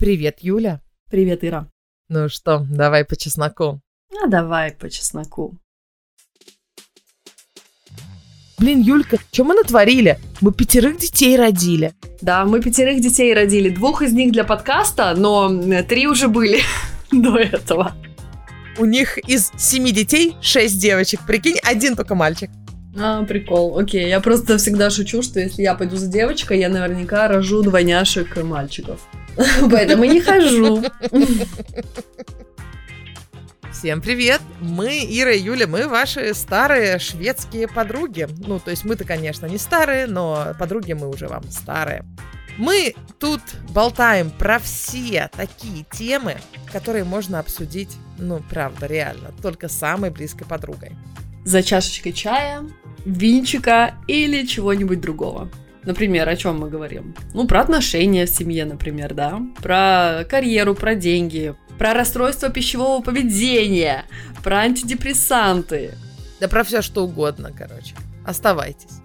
Привет, Юля. Привет, Ира. Ну что, давай по чесноку. А давай по чесноку. Блин, Юлька, что мы натворили? Мы пятерых детей родили. Да, мы пятерых детей родили. Двух из них для подкаста, но три уже были до этого. У них из семи детей шесть девочек. Прикинь, один только мальчик. А, прикол. Окей, я просто всегда шучу, что если я пойду за девочкой, я наверняка рожу двойняшек мальчиков. Поэтому не хожу. Всем привет! Мы, Ира и Юля, мы ваши старые шведские подруги. Ну, то есть мы-то, конечно, не старые, но подруги мы уже вам старые. Мы тут болтаем про все такие темы, которые можно обсудить, ну, правда, реально, только с самой близкой подругой. За чашечкой чая, винчика или чего-нибудь другого. Например, о чем мы говорим? Ну, про отношения в семье, например, да? Про карьеру, про деньги, про расстройство пищевого поведения, про антидепрессанты. Да про все что угодно, короче. Оставайтесь.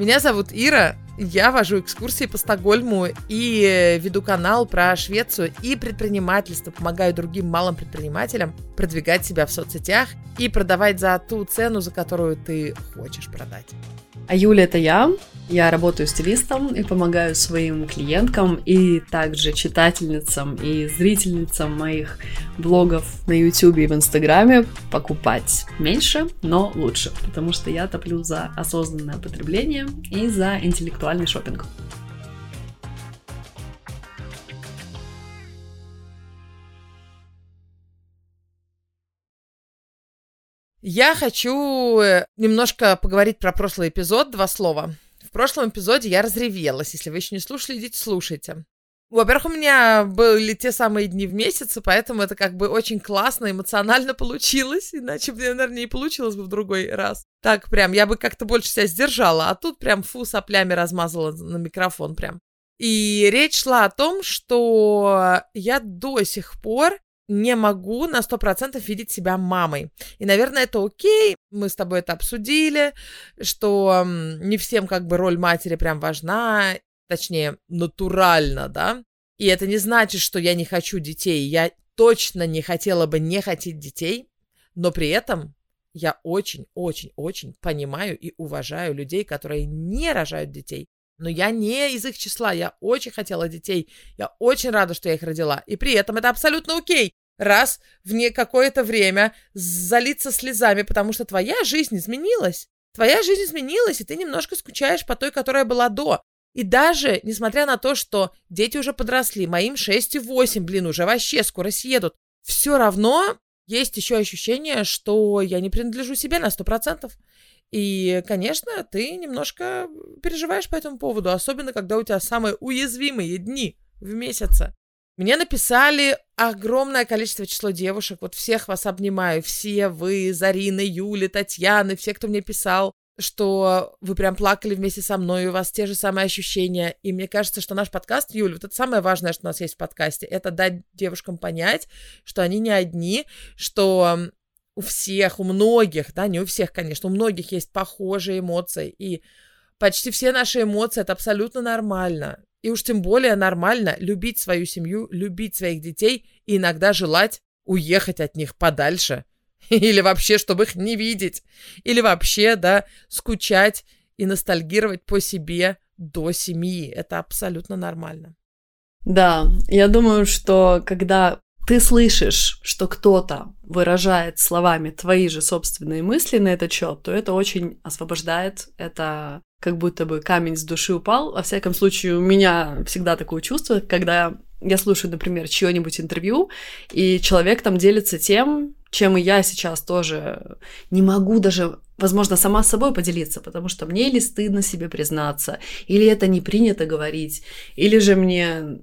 Меня зовут Ира, я вожу экскурсии по Стокгольму и веду канал про Швецию и предпринимательство, помогаю другим малым предпринимателям продвигать себя в соцсетях и продавать за ту цену, за которую ты хочешь продать. А Юля это я. Я работаю стилистом и помогаю своим клиенткам и также читательницам и зрительницам моих блогов на YouTube и в Инстаграме покупать меньше, но лучше, потому что я топлю за осознанное потребление и за интеллектуальный шопинг. Я хочу э, немножко поговорить про прошлый эпизод, два слова. В прошлом эпизоде я разревелась. Если вы еще не слушали, идите слушайте. Во-первых, у меня были те самые дни в месяце, поэтому это как бы очень классно, эмоционально получилось, иначе бы, наверное, не получилось бы в другой раз. Так прям, я бы как-то больше себя сдержала, а тут прям фу, соплями размазала на микрофон прям. И речь шла о том, что я до сих пор не могу на 100% видеть себя мамой. И, наверное, это окей, мы с тобой это обсудили, что не всем как бы роль матери прям важна, точнее, натурально, да. И это не значит, что я не хочу детей. Я точно не хотела бы не хотеть детей, но при этом я очень-очень-очень понимаю и уважаю людей, которые не рожают детей. Но я не из их числа, я очень хотела детей, я очень рада, что я их родила. И при этом это абсолютно окей раз в не какое-то время залиться слезами, потому что твоя жизнь изменилась. Твоя жизнь изменилась, и ты немножко скучаешь по той, которая была до. И даже, несмотря на то, что дети уже подросли, моим 6 и 8, блин, уже вообще скоро съедут, все равно есть еще ощущение, что я не принадлежу себе на 100%. И, конечно, ты немножко переживаешь по этому поводу, особенно когда у тебя самые уязвимые дни в месяце. Мне написали огромное количество число девушек. Вот всех вас обнимаю. Все вы, Зарина, Юля, Татьяна, все, кто мне писал, что вы прям плакали вместе со мной, и у вас те же самые ощущения. И мне кажется, что наш подкаст, Юля, вот это самое важное, что у нас есть в подкасте, это дать девушкам понять, что они не одни, что у всех, у многих, да, не у всех, конечно, у многих есть похожие эмоции, и почти все наши эмоции — это абсолютно нормально. И уж тем более нормально любить свою семью, любить своих детей и иногда желать уехать от них подальше. Или вообще, чтобы их не видеть. Или вообще, да, скучать и ностальгировать по себе до семьи. Это абсолютно нормально. Да, я думаю, что когда ты слышишь, что кто-то выражает словами твои же собственные мысли на этот счет, то это очень освобождает, это как будто бы камень с души упал. Во всяком случае, у меня всегда такое чувство, когда я слушаю, например, чье-нибудь интервью, и человек там делится тем, чем и я сейчас тоже не могу даже, возможно, сама с собой поделиться, потому что мне или стыдно себе признаться, или это не принято говорить, или же мне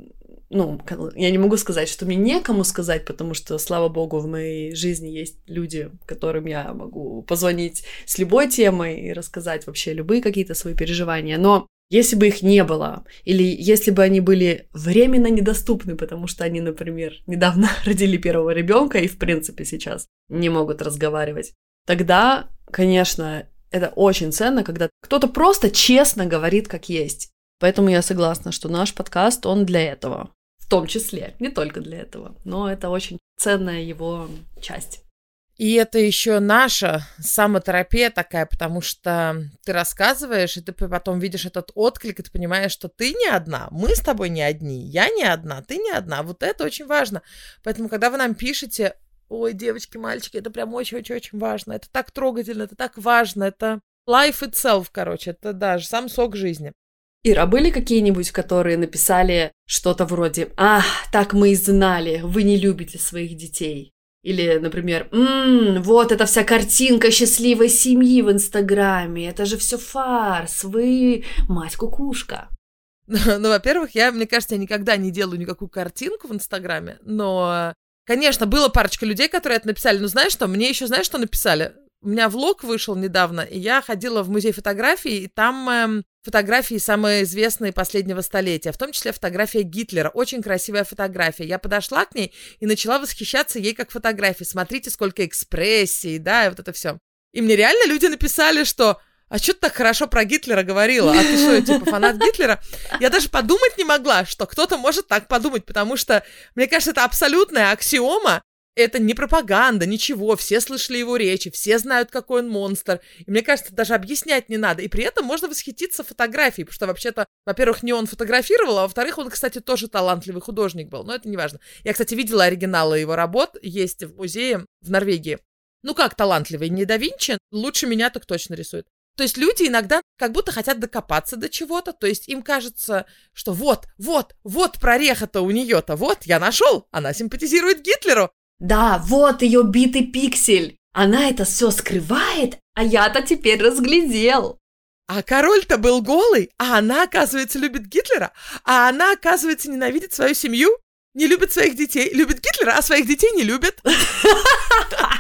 ну, я не могу сказать, что мне некому сказать, потому что, слава богу, в моей жизни есть люди, которым я могу позвонить с любой темой и рассказать вообще любые какие-то свои переживания. Но если бы их не было, или если бы они были временно недоступны, потому что они, например, недавно родили первого ребенка и, в принципе, сейчас не могут разговаривать, тогда, конечно, это очень ценно, когда кто-то просто честно говорит, как есть. Поэтому я согласна, что наш подкаст, он для этого в том числе, не только для этого, но это очень ценная его часть. И это еще наша самотерапия такая, потому что ты рассказываешь, и ты потом видишь этот отклик, и ты понимаешь, что ты не одна, мы с тобой не одни, я не одна, ты не одна. Вот это очень важно. Поэтому, когда вы нам пишете, ой, девочки, мальчики, это прям очень-очень-очень важно, это так трогательно, это так важно, это life itself, короче, это даже сам сок жизни. Ира, были какие-нибудь, которые написали что-то вроде «Ах, так мы и знали, вы не любите своих детей». Или, например, «Ммм, вот эта вся картинка счастливой семьи в Инстаграме, это же все фарс, вы мать-кукушка». Ну, во-первых, я, мне кажется, я никогда не делаю никакую картинку в Инстаграме, но, конечно, было парочка людей, которые это написали. Но знаешь что, мне еще, знаешь, что написали? У меня влог вышел недавно, и я ходила в музей фотографий, и там эм, фотографии самые известные последнего столетия, в том числе фотография Гитлера. Очень красивая фотография. Я подошла к ней и начала восхищаться ей как фотографией. Смотрите, сколько экспрессий, да, и вот это все. И мне реально люди написали, что а что ты так хорошо про Гитлера говорила? А ты что, типа, фанат Гитлера? Я даже подумать не могла, что кто-то может так подумать, потому что, мне кажется, это абсолютная аксиома, это не пропаганда, ничего. Все слышали его речи, все знают, какой он монстр. И мне кажется, даже объяснять не надо. И при этом можно восхититься фотографией, потому что вообще-то, во-первых, не он фотографировал, а во-вторых, он, кстати, тоже талантливый художник был. Но это не важно. Я, кстати, видела оригиналы его работ, есть в музее в Норвегии. Ну как талантливый, не да Винчи, лучше меня так точно рисует. То есть люди иногда как будто хотят докопаться до чего-то, то есть им кажется, что вот, вот, вот прореха-то у нее-то, вот, я нашел, она симпатизирует Гитлеру, да, вот ее битый пиксель. Она это все скрывает, а я-то теперь разглядел. А король-то был голый, а она, оказывается, любит Гитлера, а она, оказывается, ненавидит свою семью, не любит своих детей, любит Гитлера, а своих детей не любит.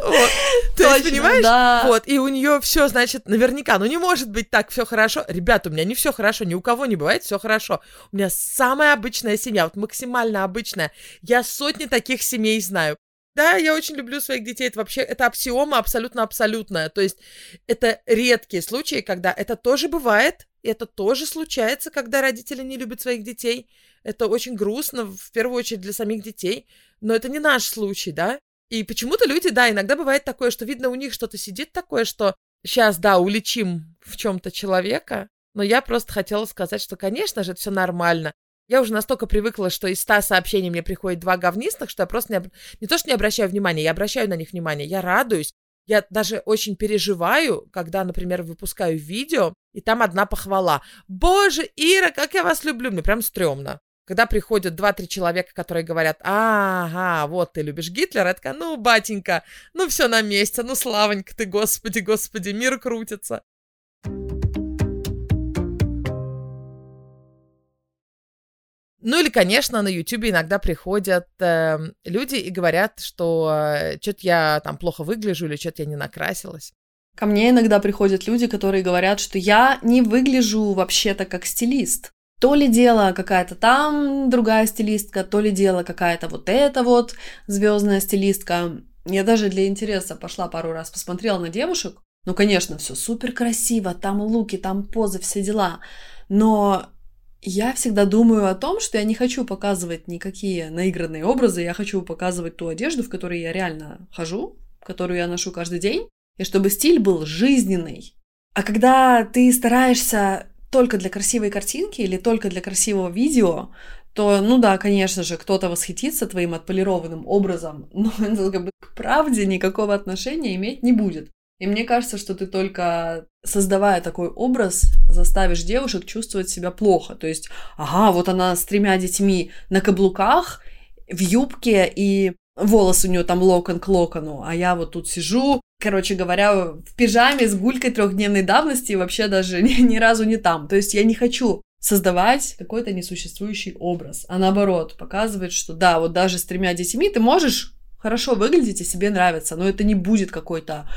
Вот. То есть, понимаешь? Да. Вот, и у нее все, значит, наверняка, ну не может быть так все хорошо. Ребята, у меня не все хорошо, ни у кого не бывает все хорошо. У меня самая обычная семья, вот максимально обычная. Я сотни таких семей знаю. Да, я очень люблю своих детей. Это вообще, это аксиома абсолютно абсолютная. То есть это редкие случаи, когда это тоже бывает, и это тоже случается, когда родители не любят своих детей. Это очень грустно, в первую очередь для самих детей. Но это не наш случай, да? И почему-то люди, да, иногда бывает такое, что видно у них что-то сидит такое, что сейчас, да, уличим в чем-то человека, но я просто хотела сказать, что, конечно же, это все нормально. Я уже настолько привыкла, что из ста сообщений мне приходит два говнистых, что я просто не, не то, что не обращаю внимания, я обращаю на них внимание, я радуюсь. Я даже очень переживаю, когда, например, выпускаю видео, и там одна похвала. «Боже, Ира, как я вас люблю!» Мне прям стрёмно. Когда приходят два-три человека, которые говорят, ага, вот ты любишь Гитлера, я такая, ну, батенька, ну все на месте, ну, славонька ты, господи, господи, мир крутится. Ну или, конечно, на YouTube иногда приходят э, люди и говорят, что э, что-то я там плохо выгляжу или что-то я не накрасилась. Ко мне иногда приходят люди, которые говорят, что я не выгляжу вообще-то как стилист. То ли дело какая-то там другая стилистка, то ли дело какая-то вот эта вот звездная стилистка. Я даже для интереса пошла пару раз, посмотрела на девушек. Ну, конечно, все супер красиво, там луки, там позы, все дела. Но я всегда думаю о том, что я не хочу показывать никакие наигранные образы, я хочу показывать ту одежду, в которой я реально хожу, которую я ношу каждый день, и чтобы стиль был жизненный. А когда ты стараешься только для красивой картинки или только для красивого видео, то, ну да, конечно же, кто-то восхитится твоим отполированным образом, но это как бы к правде никакого отношения иметь не будет. И мне кажется, что ты только создавая такой образ, заставишь девушек чувствовать себя плохо. То есть, ага, вот она с тремя детьми на каблуках, в юбке, и волос у нее там локон к локону, а я вот тут сижу короче говоря, в пижаме с гулькой трехдневной давности и вообще даже ни, ни разу не там. То есть я не хочу создавать какой-то несуществующий образ, а наоборот показывать, что да, вот даже с тремя детьми ты можешь хорошо выглядеть и себе нравится, но это не будет какой-то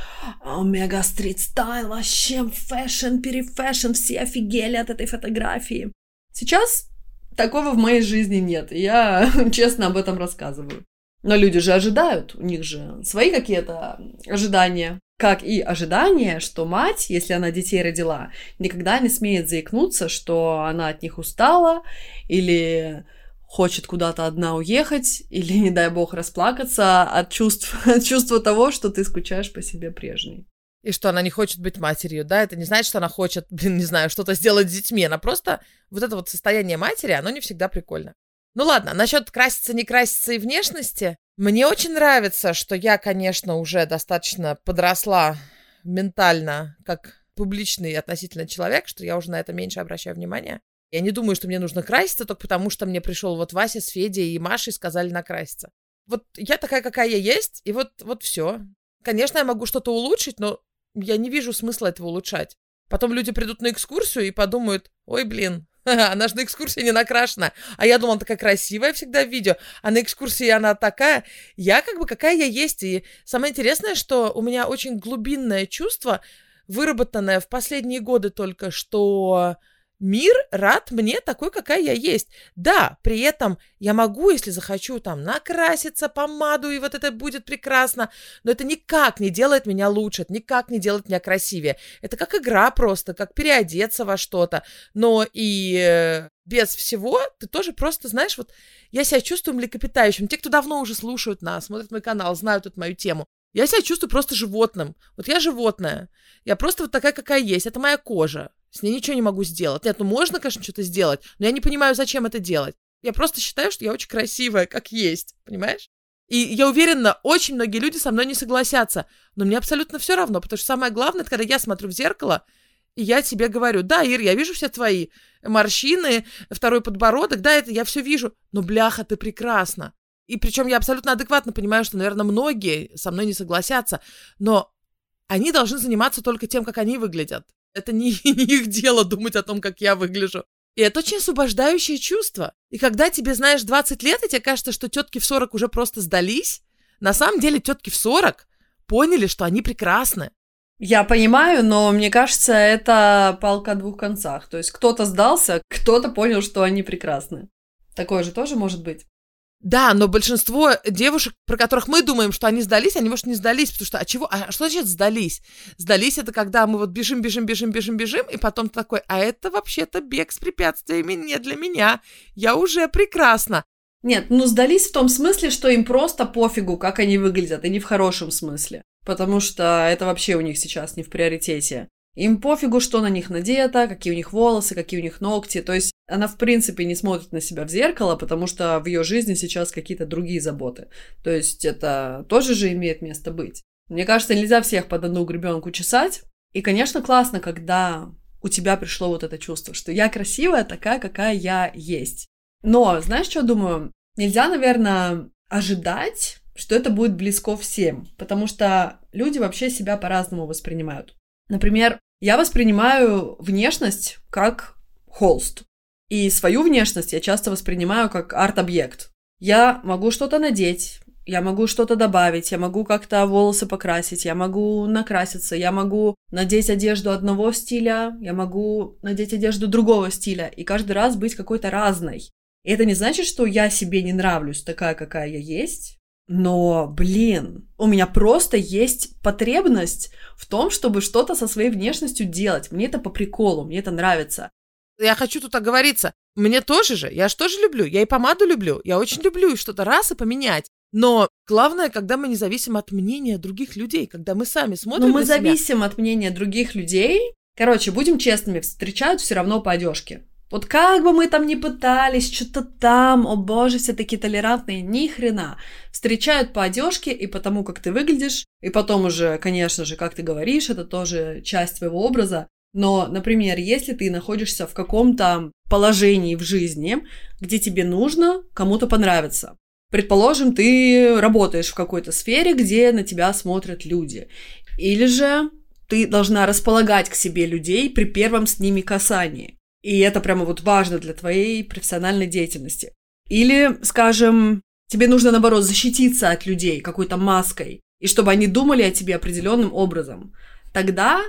мега street style, вообще fashion, пере fashion, все офигели от этой фотографии. Сейчас такого в моей жизни нет, я честно об этом рассказываю. Но люди же ожидают, у них же свои какие-то ожидания. Как и ожидание, что мать, если она детей родила, никогда не смеет заикнуться, что она от них устала или хочет куда-то одна уехать или, не дай бог, расплакаться от, чувств, от чувства того, что ты скучаешь по себе прежней. И что она не хочет быть матерью, да, это не значит, что она хочет, блин, не знаю, что-то сделать с детьми, она просто, вот это вот состояние матери, оно не всегда прикольно. Ну ладно, насчет краситься, не краситься и внешности. Мне очень нравится, что я, конечно, уже достаточно подросла ментально, как публичный относительно человек, что я уже на это меньше обращаю внимания. Я не думаю, что мне нужно краситься только потому, что мне пришел вот Вася с Федей и Машей сказали накраситься. Вот я такая, какая я есть, и вот, вот все. Конечно, я могу что-то улучшить, но я не вижу смысла этого улучшать. Потом люди придут на экскурсию и подумают, ой, блин, она же на экскурсии не накрашена. А я думала, она такая красивая всегда в видео. А на экскурсии она такая. Я как бы какая я есть. И самое интересное, что у меня очень глубинное чувство, выработанное в последние годы только, что Мир рад мне такой, какая я есть. Да, при этом я могу, если захочу, там, накраситься, помаду, и вот это будет прекрасно, но это никак не делает меня лучше, это никак не делает меня красивее. Это как игра просто, как переодеться во что-то. Но и э, без всего ты тоже просто, знаешь, вот я себя чувствую млекопитающим. Те, кто давно уже слушают нас, смотрят мой канал, знают эту мою тему. Я себя чувствую просто животным. Вот я животное. Я просто вот такая, какая есть. Это моя кожа. С ней ничего не могу сделать. Нет, ну можно, конечно, что-то сделать, но я не понимаю, зачем это делать. Я просто считаю, что я очень красивая, как есть, понимаешь? И я уверена, очень многие люди со мной не согласятся, но мне абсолютно все равно, потому что самое главное, это когда я смотрю в зеркало, и я тебе говорю, да, Ир, я вижу все твои морщины, второй подбородок, да, это я все вижу, но бляха, ты прекрасна. И причем я абсолютно адекватно понимаю, что, наверное, многие со мной не согласятся, но они должны заниматься только тем, как они выглядят. Это не, не их дело думать о том, как я выгляжу. И это очень освобождающее чувство. И когда тебе, знаешь, 20 лет, и тебе кажется, что тетки в 40 уже просто сдались, на самом деле тетки в 40 поняли, что они прекрасны. Я понимаю, но мне кажется, это палка о двух концах. То есть кто-то сдался, кто-то понял, что они прекрасны. Такое же тоже может быть. Да, но большинство девушек, про которых мы думаем, что они сдались, они, может, не сдались, потому что, а чего, а что значит сдались? Сдались это когда мы вот бежим, бежим, бежим, бежим, бежим, и потом такой, а это вообще-то бег с препятствиями не для меня, я уже прекрасна. Нет, ну сдались в том смысле, что им просто пофигу, как они выглядят, и не в хорошем смысле. Потому что это вообще у них сейчас не в приоритете. Им пофигу, что на них надето, какие у них волосы, какие у них ногти. То есть она, в принципе, не смотрит на себя в зеркало, потому что в ее жизни сейчас какие-то другие заботы. То есть это тоже же имеет место быть. Мне кажется, нельзя всех под одну гребенку чесать. И, конечно, классно, когда у тебя пришло вот это чувство, что я красивая такая, какая я есть. Но, знаешь, что думаю? Нельзя, наверное, ожидать, что это будет близко всем, потому что люди вообще себя по-разному воспринимают. Например, я воспринимаю внешность как холст. И свою внешность я часто воспринимаю как арт-объект. Я могу что-то надеть, я могу что-то добавить, я могу как-то волосы покрасить, я могу накраситься, я могу надеть одежду одного стиля, я могу надеть одежду другого стиля, и каждый раз быть какой-то разной. И это не значит, что я себе не нравлюсь такая, какая я есть. Но, блин, у меня просто есть потребность в том, чтобы что-то со своей внешностью делать. Мне это по приколу, мне это нравится. Я хочу тут оговориться. Мне тоже же, я же тоже люблю. Я и помаду люблю. Я очень люблю что-то раз и поменять. Но главное, когда мы не зависим от мнения других людей, когда мы сами смотрим Но мы на себя. зависим от мнения других людей. Короче, будем честными, встречают все равно по одежке. Вот как бы мы там ни пытались, что-то там, о боже, все такие толерантные, ни хрена. Встречают по одежке и по тому, как ты выглядишь, и потом уже, конечно же, как ты говоришь, это тоже часть твоего образа. Но, например, если ты находишься в каком-то положении в жизни, где тебе нужно кому-то понравиться, предположим, ты работаешь в какой-то сфере, где на тебя смотрят люди, или же ты должна располагать к себе людей при первом с ними касании. И это прямо вот важно для твоей профессиональной деятельности. Или, скажем, тебе нужно, наоборот, защититься от людей какой-то маской, и чтобы они думали о тебе определенным образом. Тогда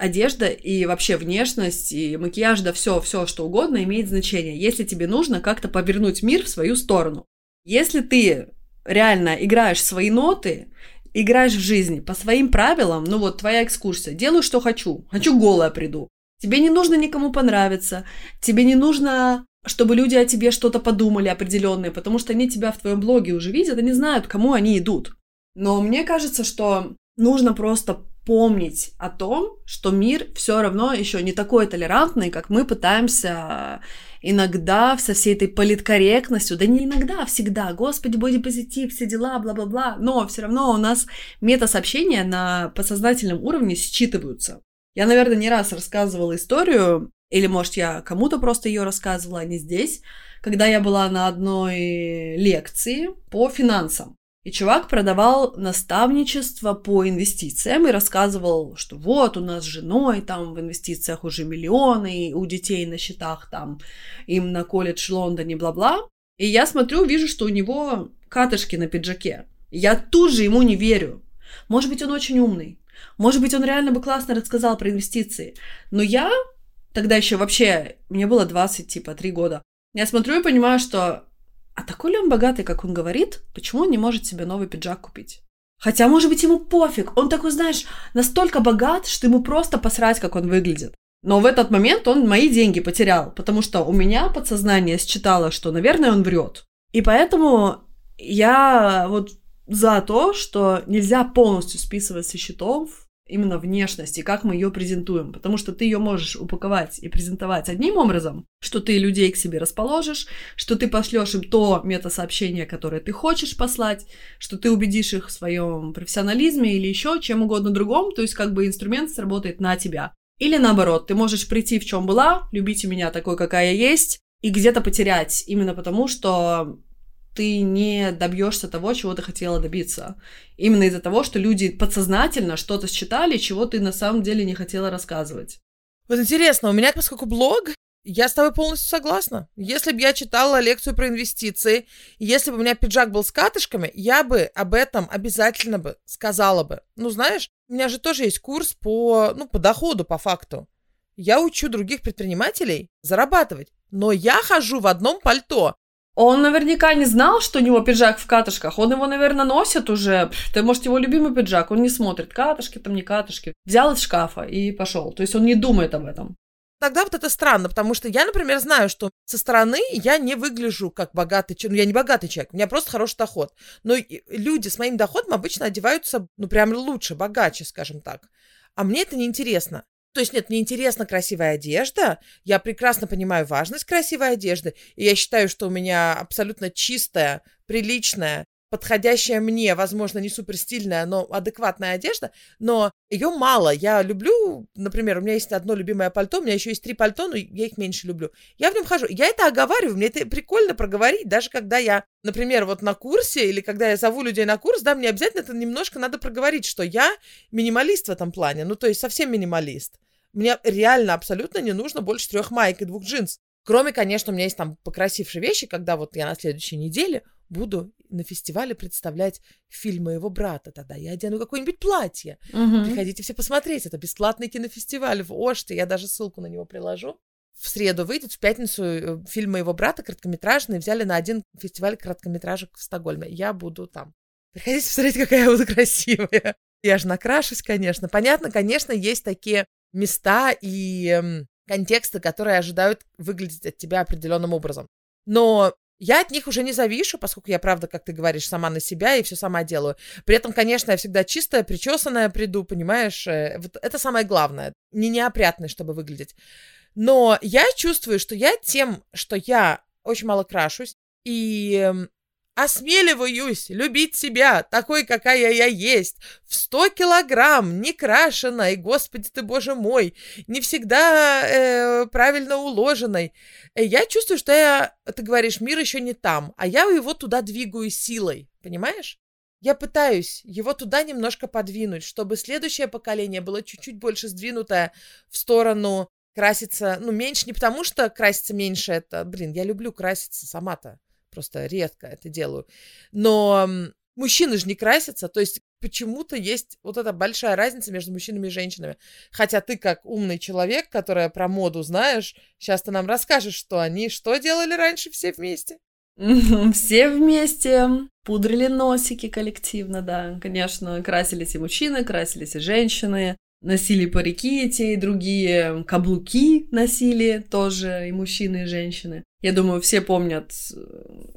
одежда и вообще внешность, и макияж, да все, все, что угодно имеет значение, если тебе нужно как-то повернуть мир в свою сторону. Если ты реально играешь свои ноты, играешь в жизни по своим правилам, ну вот твоя экскурсия, делаю, что хочу, хочу голая приду, Тебе не нужно никому понравиться, тебе не нужно чтобы люди о тебе что-то подумали определенное, потому что они тебя в твоем блоге уже видят, они знают, кому они идут. Но мне кажется, что нужно просто помнить о том, что мир все равно еще не такой толерантный, как мы пытаемся иногда со всей этой политкорректностью, да не иногда, а всегда, господи, бодипозитив, все дела, бла-бла-бла, но все равно у нас мета-сообщения на подсознательном уровне считываются. Я, наверное, не раз рассказывала историю, или, может, я кому-то просто ее рассказывала, а не здесь, когда я была на одной лекции по финансам. И чувак продавал наставничество по инвестициям и рассказывал, что вот у нас с женой там в инвестициях уже миллионы, и у детей на счетах там им на колледж Лондоне, бла-бла. И я смотрю, вижу, что у него катышки на пиджаке. Я тут же ему не верю. Может быть, он очень умный. Может быть, он реально бы классно рассказал про инвестиции. Но я тогда еще вообще, мне было 20, типа, 3 года. Я смотрю и понимаю, что а такой ли он богатый, как он говорит? Почему он не может себе новый пиджак купить? Хотя, может быть, ему пофиг. Он такой, знаешь, настолько богат, что ему просто посрать, как он выглядит. Но в этот момент он мои деньги потерял, потому что у меня подсознание считало, что, наверное, он врет. И поэтому я вот за то, что нельзя полностью списывать со счетов именно внешность и как мы ее презентуем. Потому что ты ее можешь упаковать и презентовать одним образом, что ты людей к себе расположишь, что ты пошлешь им то мета-сообщение, которое ты хочешь послать, что ты убедишь их в своем профессионализме или еще чем угодно другом, то есть как бы инструмент сработает на тебя. Или наоборот, ты можешь прийти в чем была, любите меня такой, какая я есть, и где-то потерять, именно потому что ты не добьешься того, чего ты хотела добиться. Именно из-за того, что люди подсознательно что-то считали, чего ты на самом деле не хотела рассказывать. Вот интересно, у меня, поскольку блог, я с тобой полностью согласна. Если бы я читала лекцию про инвестиции, если бы у меня пиджак был с катышками, я бы об этом обязательно бы сказала бы. Ну, знаешь, у меня же тоже есть курс по, ну, по доходу, по факту. Я учу других предпринимателей зарабатывать. Но я хожу в одном пальто. Он наверняка не знал, что у него пиджак в катышках. Он его, наверное, носит уже. Ты, может, его любимый пиджак. Он не смотрит, катышки там, не катышки. Взял из шкафа и пошел. То есть он не думает об этом. Тогда вот это странно, потому что я, например, знаю, что со стороны я не выгляжу как богатый человек. Ну, я не богатый человек, у меня просто хороший доход. Но люди с моим доходом обычно одеваются, ну, прям лучше, богаче, скажем так. А мне это неинтересно. То есть, нет, мне интересна красивая одежда, я прекрасно понимаю важность красивой одежды, и я считаю, что у меня абсолютно чистая, приличная, подходящая мне, возможно, не супер стильная, но адекватная одежда, но ее мало. Я люблю, например, у меня есть одно любимое пальто, у меня еще есть три пальто, но я их меньше люблю. Я в нем хожу. Я это оговариваю, мне это прикольно проговорить, даже когда я, например, вот на курсе или когда я зову людей на курс, да, мне обязательно это немножко надо проговорить, что я минималист в этом плане, ну, то есть совсем минималист. Мне реально абсолютно не нужно больше трех майк и двух джинс. Кроме, конечно, у меня есть там покрасившие вещи, когда вот я на следующей неделе буду на фестивале представлять фильм моего брата. Тогда я одену какое-нибудь платье. Угу. Приходите все посмотреть. Это бесплатный кинофестиваль в Оште. Я даже ссылку на него приложу. В среду выйдет, в пятницу э, фильм моего брата короткометражный взяли на один фестиваль короткометражек в Стокгольме. Я буду там. Приходите посмотреть, какая я буду красивая. Я же накрашусь, конечно. Понятно, конечно, есть такие места и контексты, которые ожидают выглядеть от тебя определенным образом. Но я от них уже не завишу, поскольку я, правда, как ты говоришь, сама на себя и все сама делаю. При этом, конечно, я всегда чистая, причесанная приду, понимаешь? Э, вот это самое главное. Не неопрятной, чтобы выглядеть. Но я чувствую, что я тем, что я очень мало крашусь, и эм, Осмеливаюсь любить себя, такой, какая я есть, в сто килограмм, не крашеной, господи ты, боже мой, не всегда э, правильно уложенной. Э, я чувствую, что я, ты говоришь, мир еще не там, а я его туда двигаю силой, понимаешь? Я пытаюсь его туда немножко подвинуть, чтобы следующее поколение было чуть-чуть больше сдвинутое в сторону краситься, ну, меньше не потому, что краситься меньше, это, блин, я люблю краситься сама-то просто редко это делаю. Но мужчины же не красятся, то есть почему-то есть вот эта большая разница между мужчинами и женщинами. Хотя ты как умный человек, которая про моду знаешь, сейчас ты нам расскажешь, что они что делали раньше все вместе. Все вместе пудрили носики коллективно, да. Конечно, красились и мужчины, красились и женщины. Носили парики те и другие, каблуки носили тоже и мужчины, и женщины. Я думаю, все помнят э,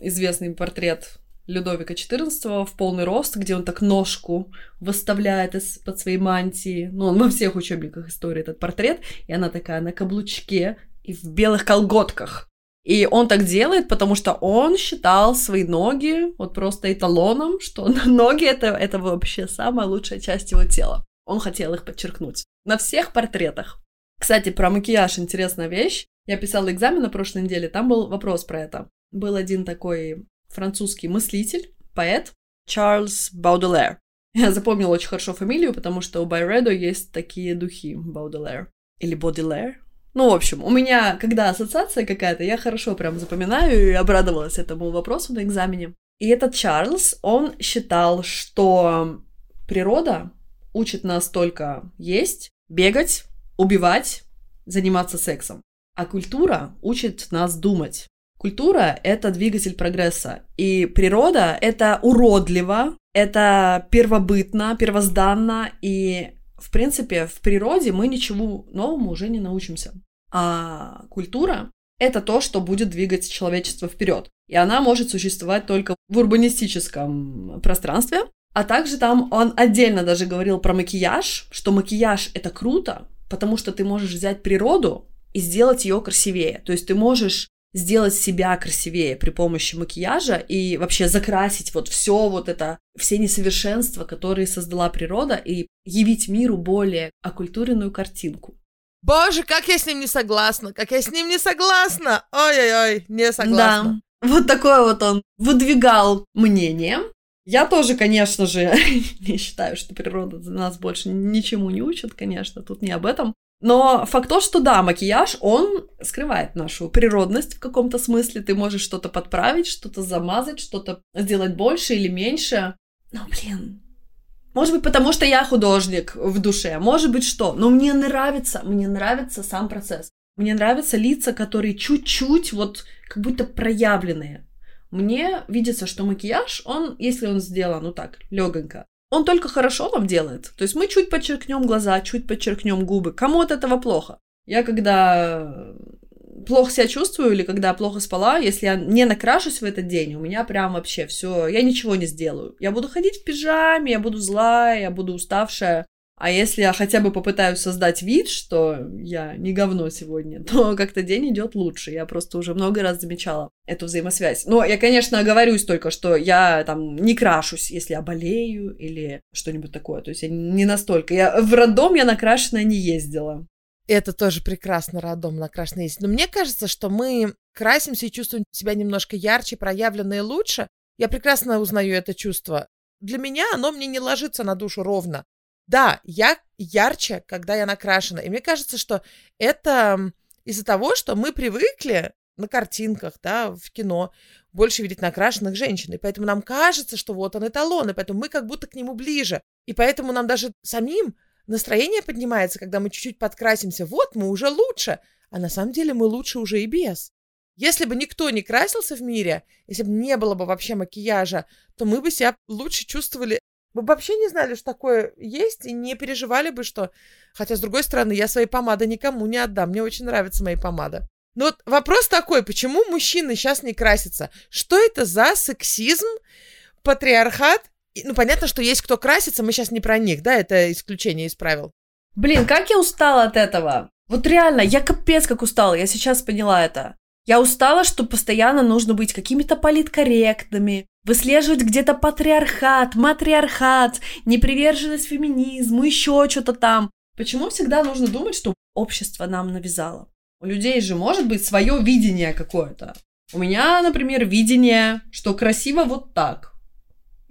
известный портрет Людовика XIV в полный рост, где он так ножку выставляет из-под своей мантии. Ну, он во всех учебниках истории этот портрет, и она такая на каблучке и в белых колготках. И он так делает, потому что он считал свои ноги вот просто эталоном, что ноги это, это вообще самая лучшая часть его тела. Он хотел их подчеркнуть. На всех портретах. Кстати, про макияж интересная вещь. Я писала экзамен на прошлой неделе, там был вопрос про это. Был один такой французский мыслитель, поэт Чарльз Бауделер. Я запомнила очень хорошо фамилию, потому что у Байредо есть такие духи Бауделер. Или Боделер. Ну, в общем, у меня, когда ассоциация какая-то, я хорошо прям запоминаю и обрадовалась этому вопросу на экзамене. И этот Чарльз, он считал, что природа учит нас только есть, бегать, убивать, заниматься сексом. А культура учит нас думать. Культура — это двигатель прогресса. И природа — это уродливо, это первобытно, первозданно, и, в принципе, в природе мы ничего новому уже не научимся. А культура — это то, что будет двигать человечество вперед. И она может существовать только в урбанистическом пространстве, а также там он отдельно даже говорил про макияж, что макияж это круто, потому что ты можешь взять природу и сделать ее красивее. То есть ты можешь сделать себя красивее при помощи макияжа и вообще закрасить вот все вот это, все несовершенства, которые создала природа, и явить миру более окультуренную картинку. Боже, как я с ним не согласна, как я с ним не согласна. Ой-ой-ой, не согласна. Да, вот такое вот он выдвигал мнение. Я тоже, конечно же, не считаю, что природа нас больше ничему не учит, конечно, тут не об этом. Но факт то, что да, макияж, он скрывает нашу природность в каком-то смысле. Ты можешь что-то подправить, что-то замазать, что-то сделать больше или меньше. Но, блин, может быть, потому что я художник в душе, может быть, что. Но мне нравится, мне нравится сам процесс. Мне нравятся лица, которые чуть-чуть вот как будто проявленные мне видится, что макияж, он, если он сделан, ну так, легонько, он только хорошо нам делает. То есть мы чуть подчеркнем глаза, чуть подчеркнем губы. Кому от этого плохо? Я когда плохо себя чувствую или когда плохо спала, если я не накрашусь в этот день, у меня прям вообще все, я ничего не сделаю. Я буду ходить в пижаме, я буду злая, я буду уставшая. А если я хотя бы попытаюсь создать вид, что я не говно сегодня, то как-то день идет лучше. Я просто уже много раз замечала эту взаимосвязь. Но я, конечно, оговорюсь только, что я там не крашусь, если я болею или что-нибудь такое. То есть я не настолько. Я в роддом я накрашенная не ездила. Это тоже прекрасно, роддом накрашенная ездить. Но мне кажется, что мы красимся и чувствуем себя немножко ярче, проявленные лучше. Я прекрасно узнаю это чувство. Для меня оно мне не ложится на душу ровно. Да, я ярче, когда я накрашена. И мне кажется, что это из-за того, что мы привыкли на картинках, да, в кино, больше видеть накрашенных женщин. И поэтому нам кажется, что вот он эталон, и поэтому мы как будто к нему ближе. И поэтому нам даже самим настроение поднимается, когда мы чуть-чуть подкрасимся. Вот, мы уже лучше. А на самом деле мы лучше уже и без. Если бы никто не красился в мире, если бы не было бы вообще макияжа, то мы бы себя лучше чувствовали мы бы вообще не знали, что такое есть, и не переживали бы, что... Хотя, с другой стороны, я свои помады никому не отдам. Мне очень нравится моя помада. Но вот вопрос такой, почему мужчины сейчас не красятся? Что это за сексизм, патриархат? Ну, понятно, что есть кто красится, мы сейчас не про них, да, это исключение из правил. Блин, как я устала от этого. Вот реально, я капец как устала, я сейчас поняла это. Я устала, что постоянно нужно быть какими-то политкорректными, выслеживать где-то патриархат, матриархат, неприверженность феминизму, еще что-то там. Почему всегда нужно думать, что общество нам навязало? У людей же может быть свое видение какое-то. У меня, например, видение, что красиво вот так.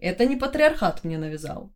Это не патриархат мне навязал.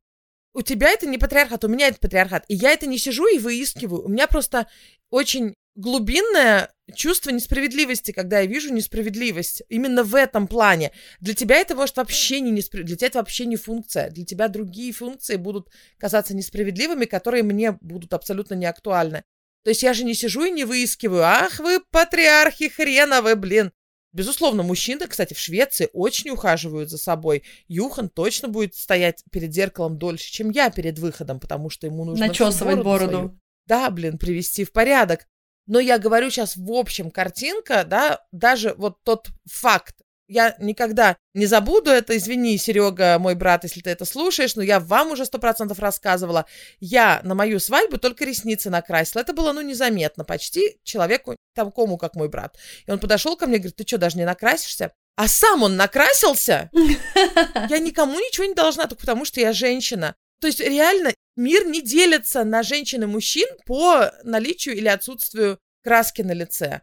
У тебя это не патриархат, у меня это патриархат. И я это не сижу и выискиваю. У меня просто очень глубинное чувство несправедливости, когда я вижу несправедливость. Именно в этом плане. Для тебя это может вообще не несправедливо. Для тебя это вообще не функция. Для тебя другие функции будут казаться несправедливыми, которые мне будут абсолютно не актуальны. То есть я же не сижу и не выискиваю. Ах вы, патриархи хреновы, блин. Безусловно, мужчины, кстати, в Швеции очень ухаживают за собой. Юхан точно будет стоять перед зеркалом дольше, чем я перед выходом, потому что ему нужно... Начесывать бороду. Свою, да, блин, привести в порядок. Но я говорю сейчас в общем картинка, да, даже вот тот факт, я никогда не забуду это. Извини, Серега, мой брат, если ты это слушаешь, но я вам уже сто процентов рассказывала. Я на мою свадьбу только ресницы накрасила. Это было, ну, незаметно почти человеку такому, как мой брат. И он подошел ко мне и говорит, ты что, даже не накрасишься? А сам он накрасился? Я никому ничего не должна, только потому что я женщина. То есть реально мир не делится на женщин и мужчин по наличию или отсутствию краски на лице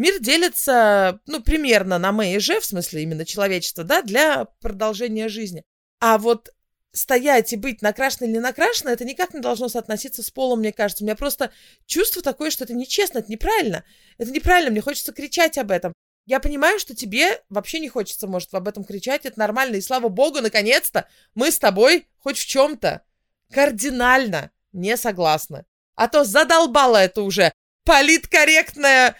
мир делится, ну, примерно на мы и же, в смысле именно человечество, да, для продолжения жизни. А вот стоять и быть накрашенной или не накрашенной, это никак не должно соотноситься с полом, мне кажется. У меня просто чувство такое, что это нечестно, это неправильно. Это неправильно, мне хочется кричать об этом. Я понимаю, что тебе вообще не хочется, может, об этом кричать, это нормально. И слава богу, наконец-то мы с тобой хоть в чем-то кардинально не согласны. А то задолбала это уже политкорректная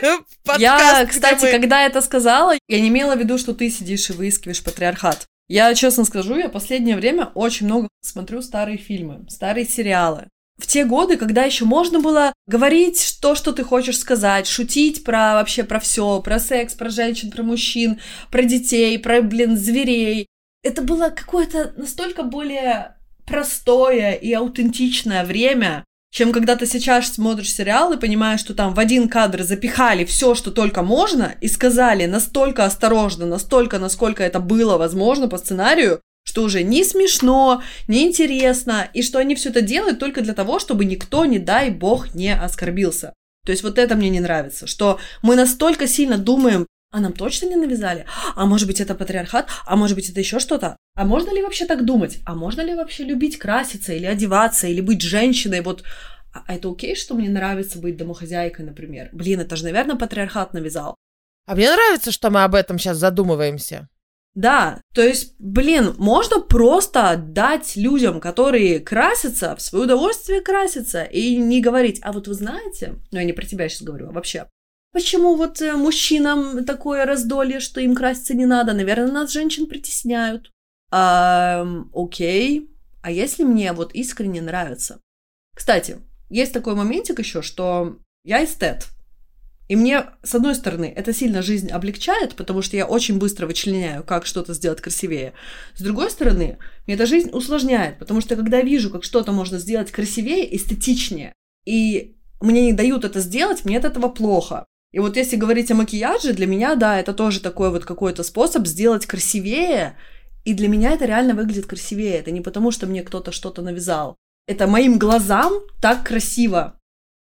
Я, кстати, когда это сказала, я не имела в виду, что ты сидишь и выискиваешь патриархат. Я честно скажу, я последнее время очень много смотрю старые фильмы, старые сериалы. В те годы, когда еще можно было говорить то, что ты хочешь сказать, шутить про вообще про все, про секс, про женщин, про мужчин, про детей, про, блин, зверей. Это было какое-то настолько более простое и аутентичное время, чем когда ты сейчас смотришь сериал и понимаешь, что там в один кадр запихали все, что только можно, и сказали настолько осторожно, настолько, насколько это было возможно по сценарию, что уже не смешно, не интересно, и что они все это делают только для того, чтобы никто, не дай бог, не оскорбился. То есть вот это мне не нравится, что мы настолько сильно думаем, а нам точно не навязали? А может быть это патриархат? А может быть это еще что-то? А можно ли вообще так думать? А можно ли вообще любить краситься или одеваться, или быть женщиной? Вот а, а это окей, что мне нравится быть домохозяйкой, например? Блин, это же, наверное, патриархат навязал. А мне нравится, что мы об этом сейчас задумываемся. Да, то есть, блин, можно просто дать людям, которые красятся, в свое удовольствие краситься, и не говорить, а вот вы знаете, ну я не про тебя сейчас говорю, а вообще, почему вот э, мужчинам такое раздолье, что им краситься не надо? Наверное, нас женщин притесняют. А, окей, а если мне вот искренне нравится? Кстати, есть такой моментик еще, что я эстет. И мне, с одной стороны, это сильно жизнь облегчает, потому что я очень быстро вычленяю, как что-то сделать красивее. С другой стороны, мне эта жизнь усложняет, потому что когда вижу, как что-то можно сделать красивее, эстетичнее, и мне не дают это сделать, мне от этого плохо. И вот если говорить о макияже, для меня, да, это тоже такой вот какой-то способ сделать красивее, и для меня это реально выглядит красивее. Это не потому, что мне кто-то что-то навязал. Это моим глазам так красиво.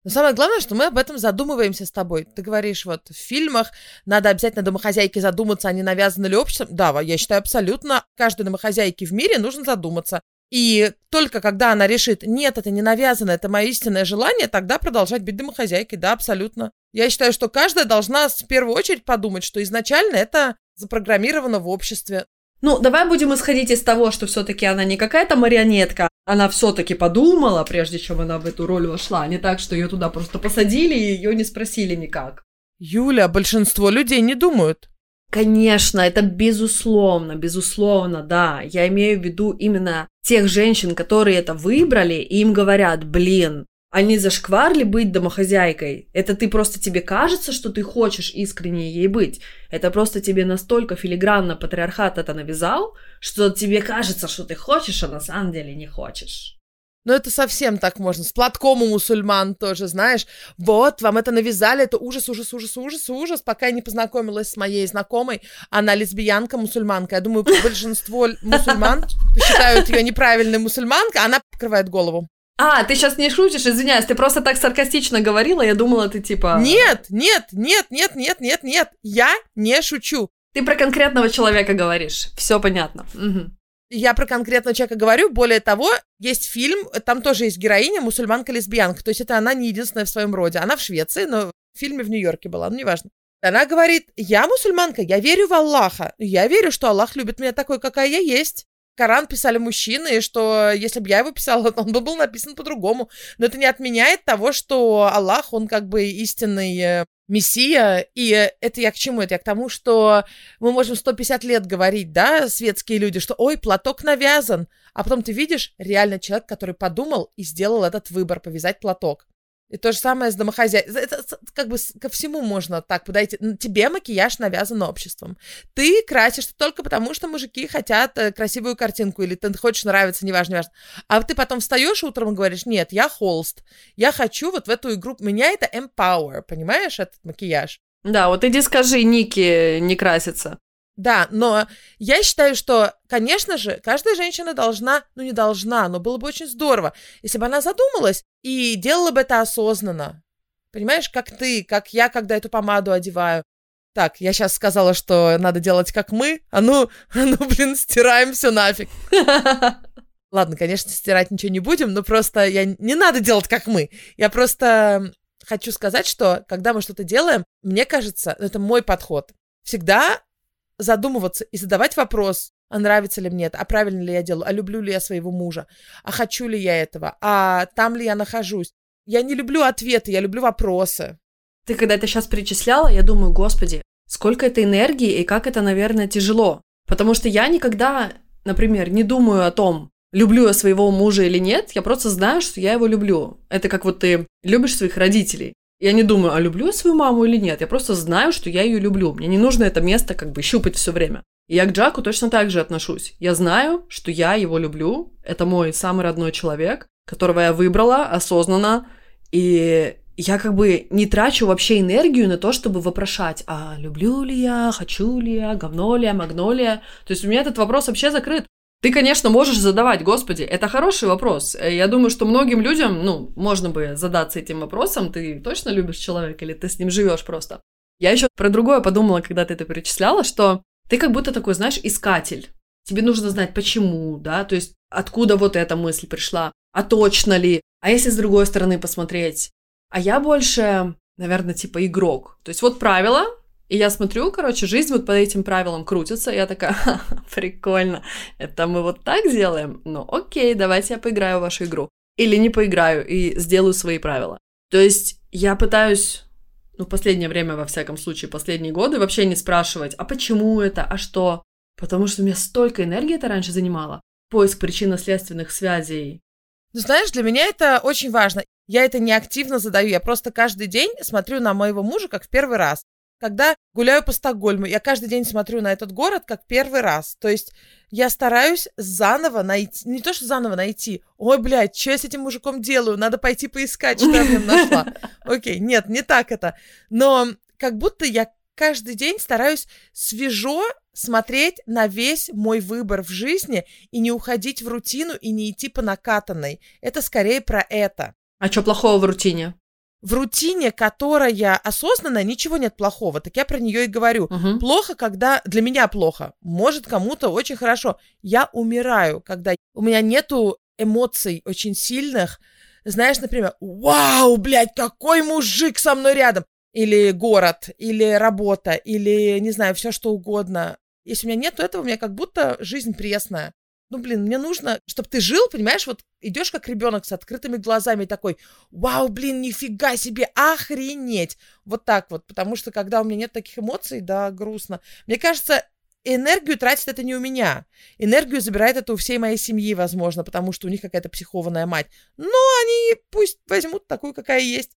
Но самое главное, что мы об этом задумываемся с тобой. Ты говоришь, вот в фильмах надо обязательно домохозяйке задуматься, не навязаны ли обществом. Да, я считаю, абсолютно каждой домохозяйке в мире нужно задуматься. И только когда она решит, нет, это не навязано, это мое истинное желание, тогда продолжать быть домохозяйкой, да, абсолютно. Я считаю, что каждая должна в первую очередь подумать, что изначально это запрограммировано в обществе. Ну, давай будем исходить из того, что все-таки она не какая-то марионетка, она все-таки подумала, прежде чем она в эту роль вошла, не так, что ее туда просто посадили и ее не спросили никак. Юля, большинство людей не думают. Конечно, это безусловно, безусловно, да. Я имею в виду именно тех женщин, которые это выбрали, и им говорят, блин, они зашкварли быть домохозяйкой. Это ты просто тебе кажется, что ты хочешь искренне ей быть. Это просто тебе настолько филигранно патриархат это навязал, что тебе кажется, что ты хочешь, а на самом деле не хочешь. Ну, это совсем так можно. С платком у мусульман тоже, знаешь. Вот, вам это навязали, это ужас, ужас, ужас, ужас, ужас, пока я не познакомилась с моей знакомой. Она лесбиянка, мусульманка. Я думаю, большинство мусульман считают ее неправильной мусульманкой, а она покрывает голову. А, ты сейчас не шутишь, извиняюсь, ты просто так саркастично говорила, я думала, ты типа... Нет, нет, нет, нет, нет, нет, нет, я не шучу. Ты про конкретного человека говоришь, все понятно. Угу. Я про конкретного человека говорю, более того, есть фильм, там тоже есть героиня, мусульманка-лесбиянка, то есть это она не единственная в своем роде. Она в Швеции, но в фильме в Нью-Йорке была, ну неважно. Она говорит, я мусульманка, я верю в Аллаха, я верю, что Аллах любит меня такой, какая я есть. Коран писали мужчины, и что если бы я его писала, он бы был написан по-другому. Но это не отменяет того, что Аллах, он как бы истинный э, мессия, и это я к чему? Это я к тому, что мы можем 150 лет говорить, да, светские люди, что ой, платок навязан, а потом ты видишь реально человек, который подумал и сделал этот выбор, повязать платок. И то же самое с домохозяйством. Это как бы ко всему можно так подойти. Тебе макияж навязан обществом. Ты красишься только потому, что мужики хотят э, красивую картинку, или ты хочешь нравиться, неважно, неважно. А ты потом встаешь утром и говоришь, нет, я холст. Я хочу вот в эту игру. Меня это empower, понимаешь, этот макияж? Да, вот иди скажи Ники не красится. Да, но я считаю, что, конечно же, каждая женщина должна, ну не должна, но было бы очень здорово, если бы она задумалась и делала бы это осознанно. Понимаешь, как ты, как я, когда эту помаду одеваю. Так, я сейчас сказала, что надо делать как мы, а ну, а ну, блин, стираем все нафиг. Ладно, конечно, стирать ничего не будем, но просто я не надо делать как мы. Я просто хочу сказать, что когда мы что-то делаем, мне кажется, это мой подход. Всегда задумываться и задавать вопрос, а нравится ли мне это, а правильно ли я делаю, а люблю ли я своего мужа, а хочу ли я этого, а там ли я нахожусь. Я не люблю ответы, я люблю вопросы. Ты когда это сейчас перечисляла, я думаю, господи, сколько это энергии и как это, наверное, тяжело. Потому что я никогда, например, не думаю о том, люблю я своего мужа или нет, я просто знаю, что я его люблю. Это как вот ты любишь своих родителей. Я не думаю, а люблю я свою маму или нет. Я просто знаю, что я ее люблю. Мне не нужно это место как бы щупать все время. И я к Джаку точно так же отношусь. Я знаю, что я его люблю. Это мой самый родной человек, которого я выбрала осознанно. И я как бы не трачу вообще энергию на то, чтобы вопрошать, а люблю ли я, хочу ли я, говно ли я, магнолия. То есть у меня этот вопрос вообще закрыт. Ты, конечно, можешь задавать, господи, это хороший вопрос. Я думаю, что многим людям, ну, можно бы задаться этим вопросом, ты точно любишь человека или ты с ним живешь просто. Я еще про другое подумала, когда ты это перечисляла, что ты как будто такой, знаешь, искатель. Тебе нужно знать, почему, да, то есть откуда вот эта мысль пришла, а точно ли, а если с другой стороны посмотреть. А я больше, наверное, типа игрок. То есть вот правила, и я смотрю, короче, жизнь вот по этим правилам крутится, я такая, прикольно, это мы вот так делаем? Ну окей, давайте я поиграю в вашу игру. Или не поиграю и сделаю свои правила. То есть я пытаюсь, ну, в последнее время, во всяком случае, последние годы, вообще не спрашивать, а почему это, а что? Потому что у меня столько энергии это раньше занимало. Поиск причинно-следственных связей. Ну, знаешь, для меня это очень важно. Я это не активно задаю, я просто каждый день смотрю на моего мужа как в первый раз когда гуляю по Стокгольму, я каждый день смотрю на этот город как первый раз. То есть я стараюсь заново найти, не то что заново найти, ой, блядь, что я с этим мужиком делаю, надо пойти поискать, что я в нем нашла. Окей, нет, не так это. Но как будто я каждый день стараюсь свежо смотреть на весь мой выбор в жизни и не уходить в рутину и не идти по накатанной. Это скорее про это. А что плохого в рутине? В рутине, которая осознанная, ничего нет плохого. Так я про нее и говорю. Угу. Плохо, когда... Для меня плохо. Может, кому-то очень хорошо. Я умираю, когда у меня нету эмоций очень сильных. Знаешь, например, вау, блядь, какой мужик со мной рядом. Или город, или работа, или, не знаю, все что угодно. Если у меня нету этого, у меня как будто жизнь пресная ну, блин, мне нужно, чтобы ты жил, понимаешь, вот идешь как ребенок с открытыми глазами такой, вау, блин, нифига себе, охренеть. Вот так вот, потому что когда у меня нет таких эмоций, да, грустно. Мне кажется, энергию тратит это не у меня. Энергию забирает это у всей моей семьи, возможно, потому что у них какая-то психованная мать. Но они пусть возьмут такую, какая есть.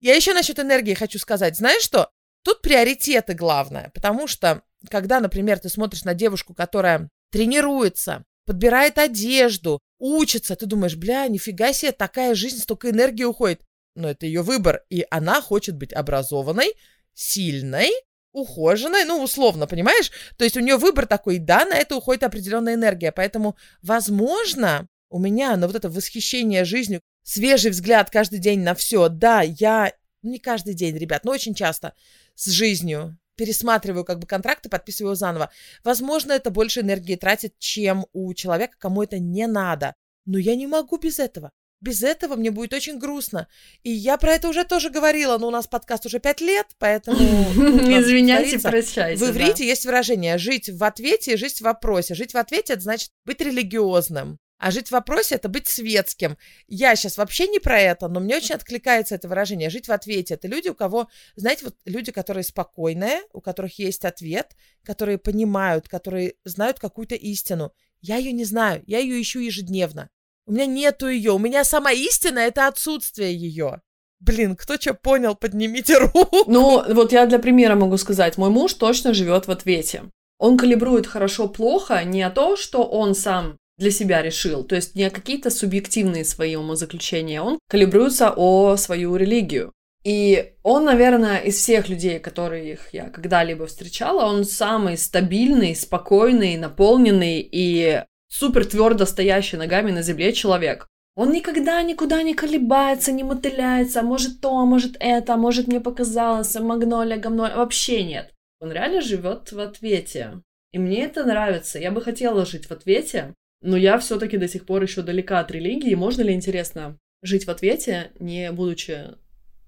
Я еще насчет энергии хочу сказать. Знаешь что? Тут приоритеты главное, потому что, когда, например, ты смотришь на девушку, которая тренируется, подбирает одежду, учится. Ты думаешь, бля, нифига себе, такая жизнь, столько энергии уходит. Но это ее выбор, и она хочет быть образованной, сильной, ухоженной, ну, условно, понимаешь? То есть у нее выбор такой, да, на это уходит определенная энергия. Поэтому, возможно, у меня на вот это восхищение жизнью, свежий взгляд каждый день на все, да, я, ну, не каждый день, ребят, но очень часто с жизнью, пересматриваю как бы контракт и подписываю его заново. Возможно, это больше энергии тратит, чем у человека, кому это не надо. Но я не могу без этого. без этого мне будет очень грустно. И я про это уже тоже говорила, но у нас подкаст уже пять лет, поэтому... Извиняйте, прощайте. В иврите есть выражение «жить в ответе» и «жить в вопросе». Жить в ответе — это значит быть религиозным. А жить в вопросе — это быть светским. Я сейчас вообще не про это, но мне очень откликается это выражение. Жить в ответе — это люди, у кого, знаете, вот люди, которые спокойные, у которых есть ответ, которые понимают, которые знают какую-то истину. Я ее не знаю, я ее ищу ежедневно. У меня нету ее. У меня сама истина — это отсутствие ее. Блин, кто что понял, поднимите руку. Ну, вот я для примера могу сказать. Мой муж точно живет в ответе. Он калибрует хорошо-плохо не о том, что он сам для себя решил, то есть не какие-то субъективные свои умозаключения, он калибруется о свою религию. И он, наверное, из всех людей, которых я когда-либо встречала, он самый стабильный, спокойный, наполненный и супер твердо стоящий ногами на земле человек. Он никогда никуда не колебается, не мотыляется, может то, может это, может мне показалось, магнолия, говно, вообще нет. Он реально живет в ответе. И мне это нравится. Я бы хотела жить в ответе, но я все-таки до сих пор еще далека от религии. Можно ли, интересно, жить в ответе, не будучи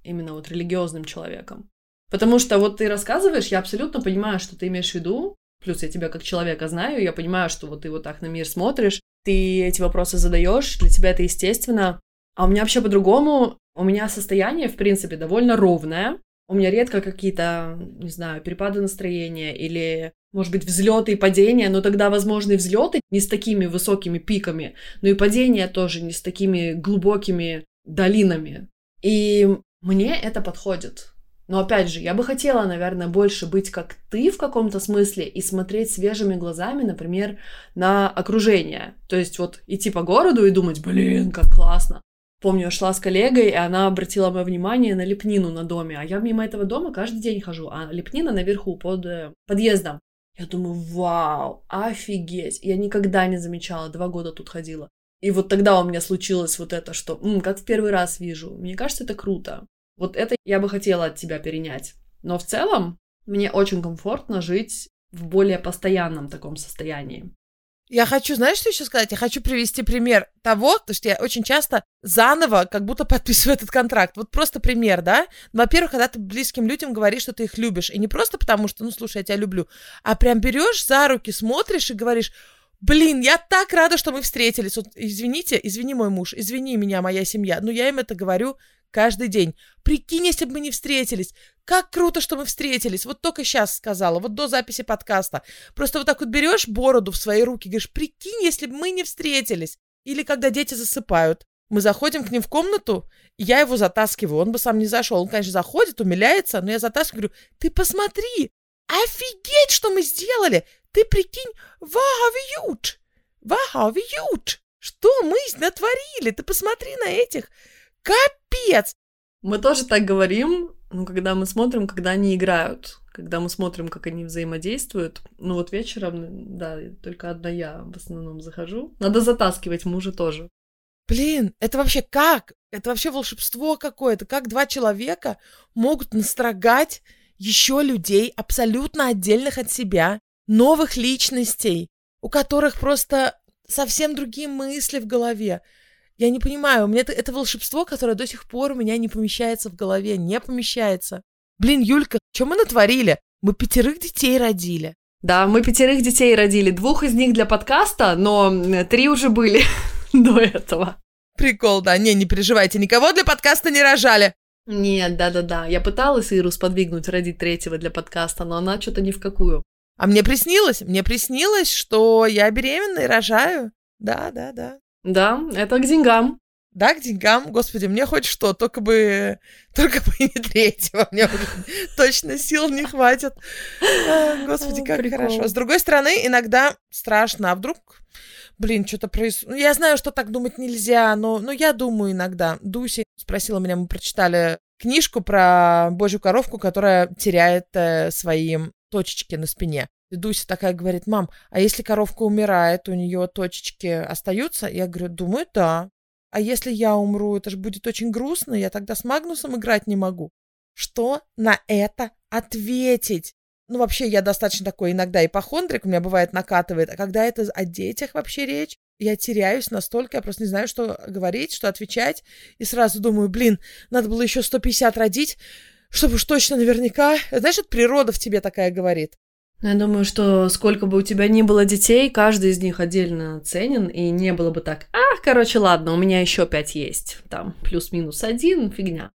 именно вот религиозным человеком? Потому что вот ты рассказываешь, я абсолютно понимаю, что ты имеешь в виду, Плюс я тебя как человека знаю, я понимаю, что вот ты вот так на мир смотришь, ты эти вопросы задаешь, для тебя это естественно. А у меня вообще по-другому, у меня состояние, в принципе, довольно ровное. У меня редко какие-то, не знаю, перепады настроения или, может быть, взлеты и падения, но тогда возможны взлеты не с такими высокими пиками, но и падения тоже не с такими глубокими долинами. И мне это подходит. Но опять же, я бы хотела, наверное, больше быть как ты в каком-то смысле и смотреть свежими глазами, например, на окружение. То есть вот идти по городу и думать, блин, как классно. Помню, я шла с коллегой, и она обратила мое внимание на лепнину на доме. А я мимо этого дома каждый день хожу, а лепнина наверху под э, подъездом. Я думаю, вау, офигеть. Я никогда не замечала, два года тут ходила. И вот тогда у меня случилось вот это, что, м, как в первый раз вижу. Мне кажется, это круто. Вот это я бы хотела от тебя перенять. Но в целом мне очень комфортно жить в более постоянном таком состоянии. Я хочу, знаешь, что еще сказать? Я хочу привести пример того, то что я очень часто заново как будто подписываю этот контракт. Вот просто пример, да? Во-первых, когда ты близким людям говоришь, что ты их любишь, и не просто потому, что, ну, слушай, я тебя люблю, а прям берешь за руки, смотришь и говоришь, блин, я так рада, что мы встретились. Вот, извините, извини мой муж, извини меня, моя семья, но я им это говорю каждый день. Прикинь, если бы мы не встретились. Как круто, что мы встретились. Вот только сейчас сказала, вот до записи подкаста. Просто вот так вот берешь бороду в свои руки, говоришь, прикинь, если бы мы не встретились. Или когда дети засыпают. Мы заходим к ним в комнату, я его затаскиваю. Он бы сам не зашел. Он, конечно, заходит, умиляется, но я затаскиваю, говорю, ты посмотри, офигеть, что мы сделали. Ты прикинь, вахавиют, вахавиют. Что мы натворили? Ты посмотри на этих Капец! Мы тоже так говорим, ну, когда мы смотрим, когда они играют, когда мы смотрим, как они взаимодействуют. Ну, вот вечером, да, только одна я в основном захожу. Надо затаскивать мужа тоже. Блин, это вообще как? Это вообще волшебство какое-то. Как два человека могут настрогать еще людей, абсолютно отдельных от себя, новых личностей, у которых просто совсем другие мысли в голове. Я не понимаю, у меня это, это волшебство, которое до сих пор у меня не помещается в голове, не помещается. Блин, Юлька, что мы натворили? Мы пятерых детей родили. Да, мы пятерых детей родили. Двух из них для подкаста, но три уже были до этого. Прикол, да. Не, не переживайте, никого для подкаста не рожали. Нет, да-да-да. Я пыталась Иру сподвигнуть родить третьего для подкаста, но она что-то ни в какую. А мне приснилось, мне приснилось, что я беременна и рожаю. Да, да, да. Да, это к деньгам. Да, к деньгам. Господи, мне хоть что, только бы, только бы не третьего. Мне уже точно сил не хватит. Господи, как Прикол. хорошо. С другой стороны, иногда страшно. А вдруг, блин, что-то происходит. Я знаю, что так думать нельзя, но, но я думаю иногда. Дуси спросила меня, мы прочитали книжку про божью коровку, которая теряет э, свои точечки на спине. И Дуся такая говорит, мам, а если коровка умирает, у нее точечки остаются? Я говорю, думаю, да. А если я умру, это же будет очень грустно, я тогда с Магнусом играть не могу. Что на это ответить? Ну, вообще, я достаточно такой иногда ипохондрик, у меня бывает накатывает. А когда это о детях вообще речь, я теряюсь настолько, я просто не знаю, что говорить, что отвечать. И сразу думаю, блин, надо было еще 150 родить, чтобы уж точно наверняка... Знаешь, это природа в тебе такая говорит. Я думаю, что сколько бы у тебя ни было детей, каждый из них отдельно ценен, и не было бы так, ах, короче, ладно, у меня еще пять есть, там, плюс-минус один, фигня.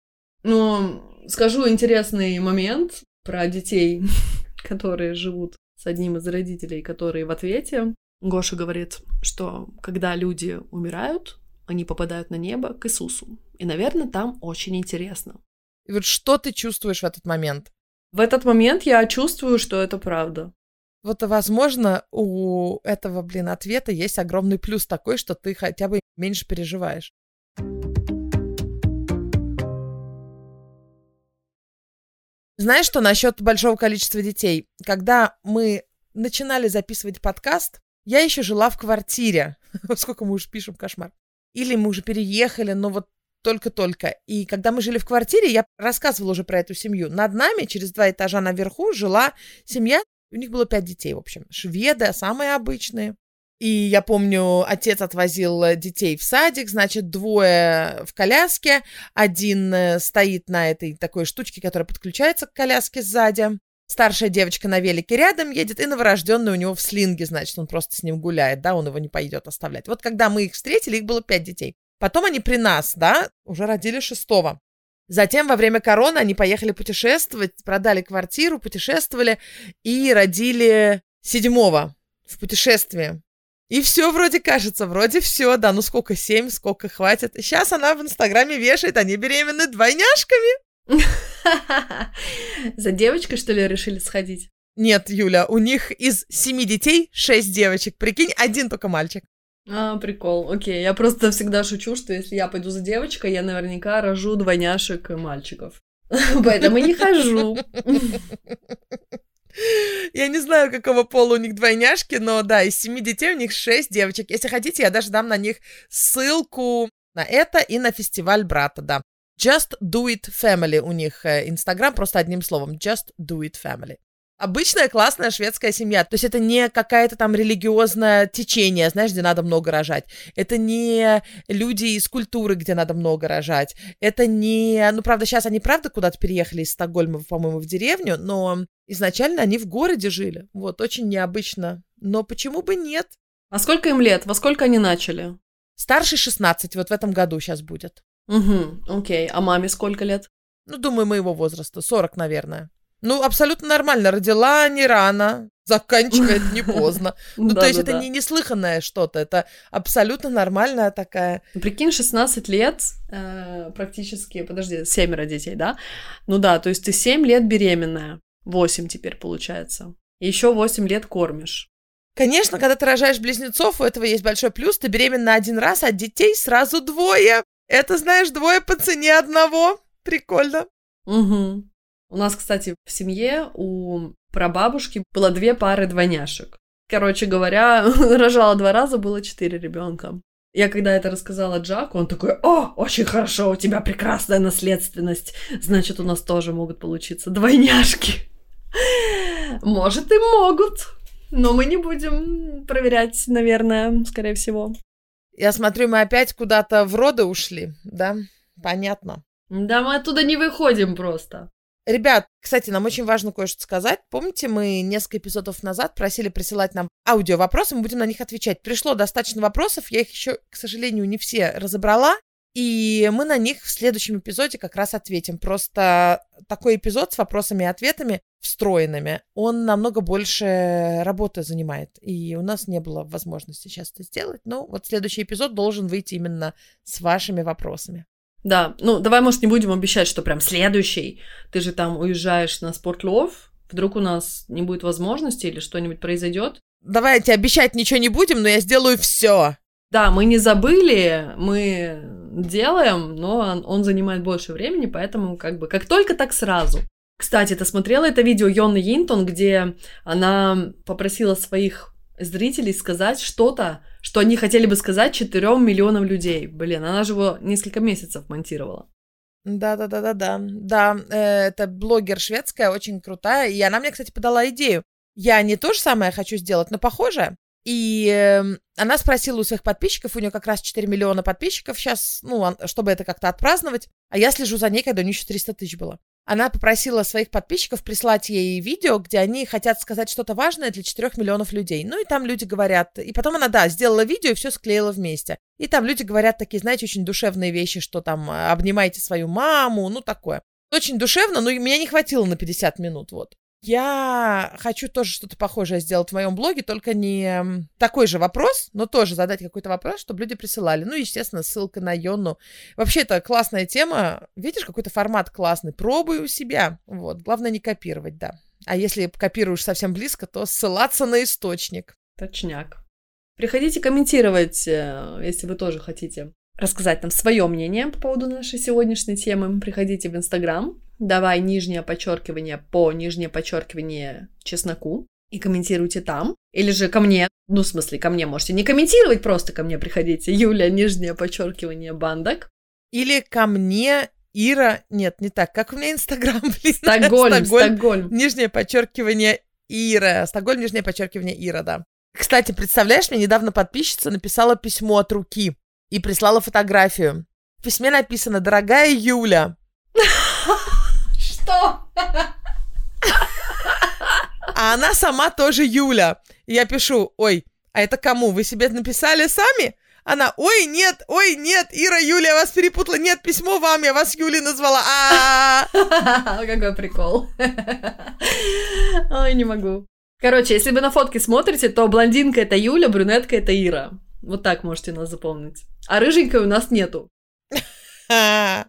Но скажу интересный момент про детей, которые живут с одним из родителей, которые в ответе. Гоша говорит, что когда люди умирают, они попадают на небо к Иисусу. И, наверное, там очень интересно. И вот что ты чувствуешь в этот момент? В этот момент я чувствую, что это правда. Вот, возможно, у этого, блин, ответа есть огромный плюс такой, что ты хотя бы меньше переживаешь. Знаешь, что насчет большого количества детей? Когда мы начинали записывать подкаст, я еще жила в квартире. Сколько мы уже пишем, кошмар. Или мы уже переехали, но вот только-только. И когда мы жили в квартире, я рассказывала уже про эту семью. Над нами, через два этажа наверху, жила семья. У них было пять детей, в общем. Шведы, самые обычные. И я помню, отец отвозил детей в садик, значит, двое в коляске, один э, стоит на этой такой штучке, которая подключается к коляске сзади. Старшая девочка на велике рядом едет, и новорожденный у него в слинге, значит, он просто с ним гуляет, да, он его не пойдет оставлять. Вот когда мы их встретили, их было пять детей. Потом они при нас, да, уже родили шестого. Затем во время короны они поехали путешествовать, продали квартиру, путешествовали и родили седьмого в путешествии. И все вроде кажется, вроде все, да, ну сколько, семь, сколько хватит. Сейчас она в Инстаграме вешает, они беременны двойняшками. За девочкой, что ли, решили сходить? Нет, Юля, у них из семи детей шесть девочек. Прикинь, один только мальчик. А, прикол. Окей, я просто всегда шучу, что если я пойду за девочкой, я наверняка рожу двойняшек и мальчиков. Поэтому не хожу. Я не знаю, какого пола у них двойняшки, но да, из семи детей у них шесть девочек. Если хотите, я даже дам на них ссылку на это и на фестиваль брата, да. Just Do It Family у них э, Инстаграм, просто одним словом. Just Do It Family. Обычная классная шведская семья. То есть это не какая-то там религиозное течение, знаешь, где надо много рожать. Это не люди из культуры, где надо много рожать. Это не... Ну, правда, сейчас они, правда, куда-то переехали из Стокгольма, по-моему, в деревню, но изначально они в городе жили. Вот, очень необычно. Но почему бы нет? А сколько им лет? Во сколько они начали? Старший 16, вот в этом году сейчас будет. Угу, окей. А маме сколько лет? Ну, думаю, моего возраста. 40, наверное. Ну, абсолютно нормально. Родила не рано, заканчивает не поздно. Ну, то есть это не неслыханное что-то, это абсолютно нормальная такая... Прикинь, 16 лет, э, практически, подожди, семеро детей, да? Ну да, то есть ты 7 лет беременная, 8 теперь получается. Еще 8 лет кормишь. Конечно, когда ты рожаешь близнецов, у этого есть большой плюс. Ты беременна один раз, а детей сразу двое. Это, знаешь, двое по цене одного. Прикольно. Угу. У нас, кстати, в семье у прабабушки было две пары двойняшек. Короче говоря, рожала два раза, было четыре ребенка. Я когда это рассказала Джаку, он такой, о, очень хорошо, у тебя прекрасная наследственность, значит, у нас тоже могут получиться двойняшки. Может, и могут, но мы не будем проверять, наверное, скорее всего. Я смотрю, мы опять куда-то в роды ушли, да? Понятно. Да, мы оттуда не выходим просто. Ребят, кстати, нам очень важно кое-что сказать. Помните, мы несколько эпизодов назад просили присылать нам аудио вопросы, мы будем на них отвечать. Пришло достаточно вопросов, я их еще, к сожалению, не все разобрала, и мы на них в следующем эпизоде как раз ответим. Просто такой эпизод с вопросами и ответами встроенными, он намного больше работы занимает. И у нас не было возможности сейчас это сделать. Но вот следующий эпизод должен выйти именно с вашими вопросами. Да, ну давай, может, не будем обещать, что прям следующий. Ты же там уезжаешь на спортлов, вдруг у нас не будет возможности или что-нибудь произойдет. Давайте обещать ничего не будем, но я сделаю все. Да, мы не забыли, мы делаем, но он, он занимает больше времени, поэтому как бы как только так сразу. Кстати, ты смотрела это видео Йонны Йинтон, где она попросила своих зрителей сказать что-то, что они хотели бы сказать 4 миллионам людей. Блин, она же его несколько месяцев монтировала. Да-да-да-да-да. Да, э, это блогер шведская, очень крутая. И она мне, кстати, подала идею. Я не то же самое хочу сделать, но похоже. И э, она спросила у своих подписчиков, у нее как раз 4 миллиона подписчиков сейчас, ну, чтобы это как-то отпраздновать. А я слежу за ней, когда у нее еще 300 тысяч было. Она попросила своих подписчиков прислать ей видео, где они хотят сказать что-то важное для 4 миллионов людей. Ну и там люди говорят... И потом она, да, сделала видео и все склеила вместе. И там люди говорят такие, знаете, очень душевные вещи, что там обнимайте свою маму, ну такое. Очень душевно, но меня не хватило на 50 минут, вот. Я хочу тоже что-то похожее сделать в моем блоге, только не такой же вопрос, но тоже задать какой-то вопрос, чтобы люди присылали. Ну, естественно, ссылка на Йонну. Вообще, это классная тема. Видишь, какой-то формат классный. Пробуй у себя. Вот. Главное не копировать, да. А если копируешь совсем близко, то ссылаться на источник. Точняк. Приходите комментировать, э, если вы тоже хотите рассказать нам свое мнение по поводу нашей сегодняшней темы. Приходите в Инстаграм, давай нижнее подчеркивание по нижнее подчеркивание чесноку и комментируйте там. Или же ко мне, ну, в смысле, ко мне можете не комментировать, просто ко мне приходите. Юля, нижнее подчеркивание, бандок. Или ко мне Ира, нет, не так, как у меня Инстаграм, блин. Стокгольм, Стокгольм, Стокгольм. Нижнее подчеркивание Ира. Стокгольм, нижнее подчеркивание Ира, да. Кстати, представляешь, мне недавно подписчица написала письмо от руки и прислала фотографию. В письме написано «Дорогая Юля». Что? А она сама тоже Юля. Я пишу, ой, а это кому? Вы себе написали сами? Она, ой, нет, ой, нет, Ира, Юля, я вас перепутала. Нет, письмо вам, я вас Юлей назвала. А Какой прикол. Ой, не могу. Короче, если вы на фотке смотрите, то блондинка это Юля, брюнетка это Ира. Вот так можете нас запомнить. А рыженькой у нас нету.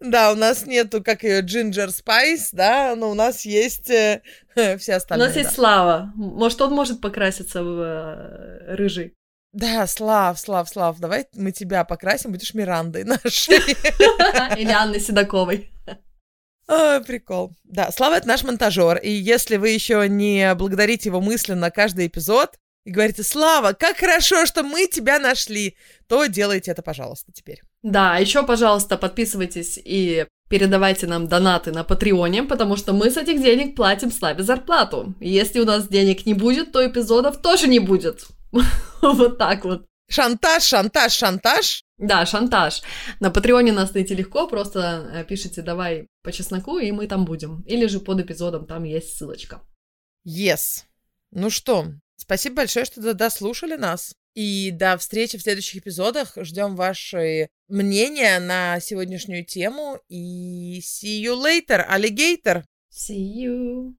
Да, у нас нету, как ее, Ginger Spice, да, но у нас есть э, все остальные. У нас есть Слава. Может, он может покраситься в э, рыжий. Да, Слав, Слав, Слав, давай мы тебя покрасим, будешь Мирандой нашей. Или Анной Седоковой. О, прикол. Да, Слава — это наш монтажер, и если вы еще не благодарите его мысленно каждый эпизод, и говорите, Слава, как хорошо, что мы тебя нашли, то делайте это, пожалуйста, теперь. Да, еще, пожалуйста, подписывайтесь и передавайте нам донаты на Патреоне, потому что мы с этих денег платим Славе зарплату. И если у нас денег не будет, то эпизодов тоже не будет. Вот так вот. Шантаж, шантаж, шантаж. Да, шантаж. На Патреоне нас найти легко, просто э, пишите «давай по чесноку», и мы там будем. Или же под эпизодом там есть ссылочка. Yes. Ну что, Спасибо большое, что дослушали нас. И до встречи в следующих эпизодах. Ждем ваши мнения на сегодняшнюю тему. И see you later, alligator. See you.